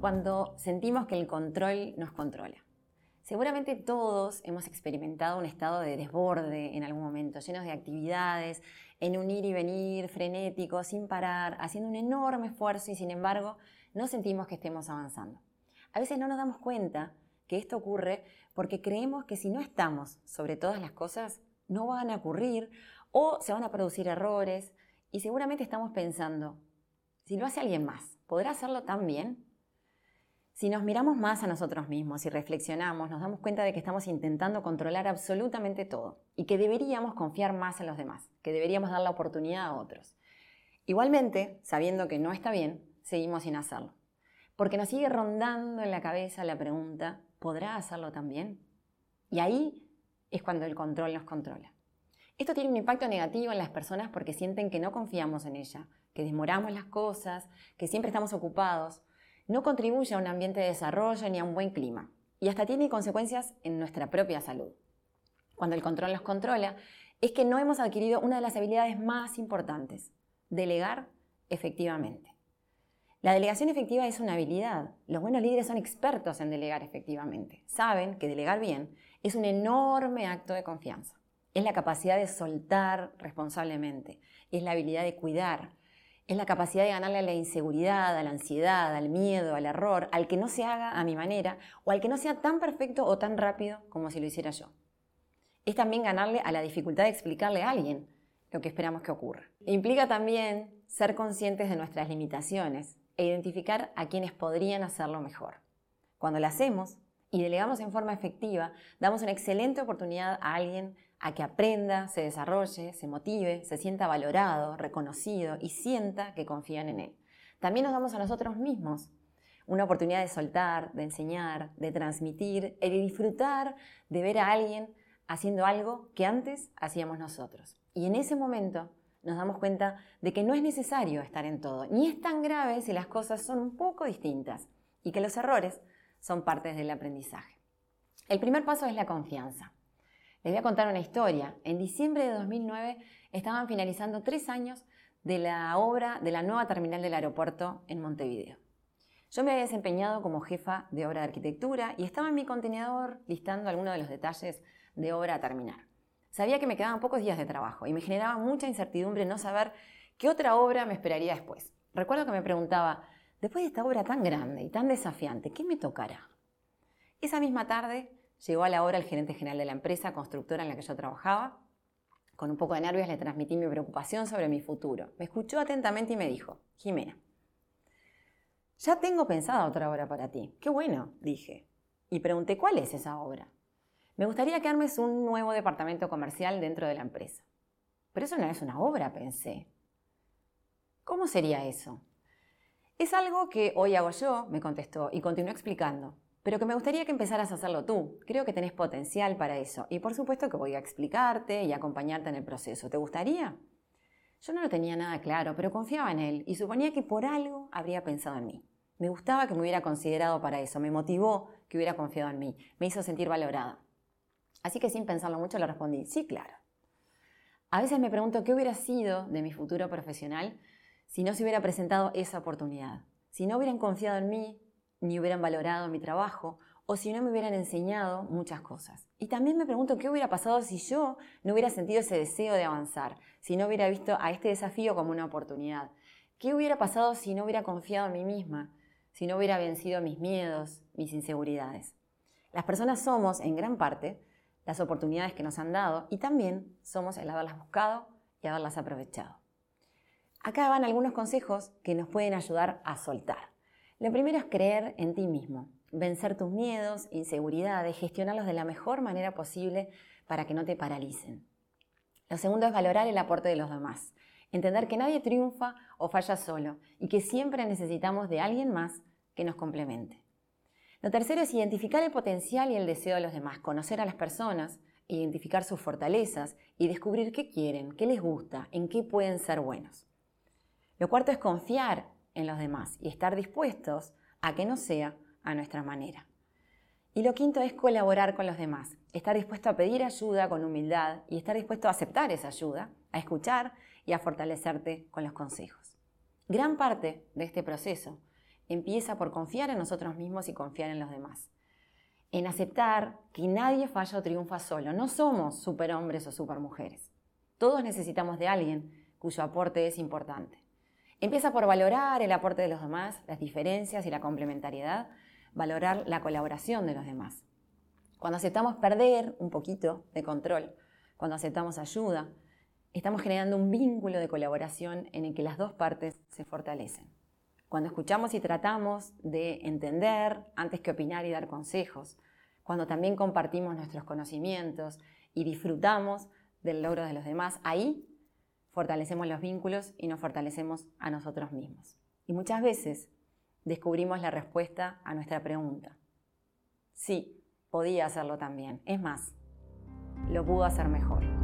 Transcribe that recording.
cuando sentimos que el control nos controla. Seguramente todos hemos experimentado un estado de desborde en algún momento, llenos de actividades, en un ir y venir frenético, sin parar, haciendo un enorme esfuerzo y sin embargo no sentimos que estemos avanzando. A veces no nos damos cuenta que esto ocurre porque creemos que si no estamos sobre todas las cosas, no van a ocurrir o se van a producir errores y seguramente estamos pensando, si lo hace alguien más, ¿podrá hacerlo tan bien? Si nos miramos más a nosotros mismos y reflexionamos, nos damos cuenta de que estamos intentando controlar absolutamente todo y que deberíamos confiar más en los demás, que deberíamos dar la oportunidad a otros. Igualmente, sabiendo que no está bien, seguimos sin hacerlo. Porque nos sigue rondando en la cabeza la pregunta, ¿podrá hacerlo también? Y ahí es cuando el control nos controla. Esto tiene un impacto negativo en las personas porque sienten que no confiamos en ella, que demoramos las cosas, que siempre estamos ocupados no contribuye a un ambiente de desarrollo ni a un buen clima y hasta tiene consecuencias en nuestra propia salud. Cuando el control nos controla, es que no hemos adquirido una de las habilidades más importantes, delegar efectivamente. La delegación efectiva es una habilidad. Los buenos líderes son expertos en delegar efectivamente. Saben que delegar bien es un enorme acto de confianza. Es la capacidad de soltar responsablemente. Es la habilidad de cuidar, es la capacidad de ganarle a la inseguridad, a la ansiedad, al miedo, al error, al que no se haga a mi manera o al que no sea tan perfecto o tan rápido como si lo hiciera yo. Es también ganarle a la dificultad de explicarle a alguien lo que esperamos que ocurra. Implica también ser conscientes de nuestras limitaciones e identificar a quienes podrían hacerlo mejor. Cuando lo hacemos y delegamos en forma efectiva, damos una excelente oportunidad a alguien a que aprenda, se desarrolle, se motive, se sienta valorado, reconocido y sienta que confían en él. También nos damos a nosotros mismos una oportunidad de soltar, de enseñar, de transmitir y de disfrutar de ver a alguien haciendo algo que antes hacíamos nosotros. Y en ese momento nos damos cuenta de que no es necesario estar en todo, ni es tan grave si las cosas son un poco distintas y que los errores son partes del aprendizaje. El primer paso es la confianza. Les voy a contar una historia. En diciembre de 2009 estaban finalizando tres años de la obra de la nueva terminal del aeropuerto en Montevideo. Yo me había desempeñado como jefa de obra de arquitectura y estaba en mi contenedor listando algunos de los detalles de obra a terminar. Sabía que me quedaban pocos días de trabajo y me generaba mucha incertidumbre no saber qué otra obra me esperaría después. Recuerdo que me preguntaba, después de esta obra tan grande y tan desafiante, ¿qué me tocará? Esa misma tarde Llegó a la hora el gerente general de la empresa constructora en la que yo trabajaba. Con un poco de nervios le transmití mi preocupación sobre mi futuro. Me escuchó atentamente y me dijo, Jimena, ya tengo pensada otra obra para ti. Qué bueno, dije. Y pregunté, ¿cuál es esa obra? Me gustaría que armes un nuevo departamento comercial dentro de la empresa. Pero eso no es una obra, pensé. ¿Cómo sería eso? Es algo que hoy hago yo, me contestó, y continuó explicando pero que me gustaría que empezaras a hacerlo tú. Creo que tenés potencial para eso. Y por supuesto que voy a explicarte y acompañarte en el proceso. ¿Te gustaría? Yo no lo tenía nada claro, pero confiaba en él y suponía que por algo habría pensado en mí. Me gustaba que me hubiera considerado para eso, me motivó que hubiera confiado en mí, me hizo sentir valorada. Así que sin pensarlo mucho le respondí, sí, claro. A veces me pregunto qué hubiera sido de mi futuro profesional si no se hubiera presentado esa oportunidad, si no hubieran confiado en mí, ni hubieran valorado mi trabajo o si no me hubieran enseñado muchas cosas. Y también me pregunto qué hubiera pasado si yo no hubiera sentido ese deseo de avanzar, si no hubiera visto a este desafío como una oportunidad. ¿Qué hubiera pasado si no hubiera confiado en mí misma, si no hubiera vencido mis miedos, mis inseguridades? Las personas somos, en gran parte, las oportunidades que nos han dado y también somos el haberlas buscado y haberlas aprovechado. Acá van algunos consejos que nos pueden ayudar a soltar. Lo primero es creer en ti mismo, vencer tus miedos, inseguridades, gestionarlos de la mejor manera posible para que no te paralicen. Lo segundo es valorar el aporte de los demás, entender que nadie triunfa o falla solo y que siempre necesitamos de alguien más que nos complemente. Lo tercero es identificar el potencial y el deseo de los demás, conocer a las personas, identificar sus fortalezas y descubrir qué quieren, qué les gusta, en qué pueden ser buenos. Lo cuarto es confiar en los demás y estar dispuestos a que no sea a nuestra manera. Y lo quinto es colaborar con los demás, estar dispuesto a pedir ayuda con humildad y estar dispuesto a aceptar esa ayuda, a escuchar y a fortalecerte con los consejos. Gran parte de este proceso empieza por confiar en nosotros mismos y confiar en los demás. En aceptar que nadie falla o triunfa solo. No somos superhombres o supermujeres. Todos necesitamos de alguien cuyo aporte es importante. Empieza por valorar el aporte de los demás, las diferencias y la complementariedad, valorar la colaboración de los demás. Cuando aceptamos perder un poquito de control, cuando aceptamos ayuda, estamos generando un vínculo de colaboración en el que las dos partes se fortalecen. Cuando escuchamos y tratamos de entender antes que opinar y dar consejos, cuando también compartimos nuestros conocimientos y disfrutamos del logro de los demás, ahí fortalecemos los vínculos y nos fortalecemos a nosotros mismos. Y muchas veces descubrimos la respuesta a nuestra pregunta. Sí, podía hacerlo también. Es más, lo pudo hacer mejor.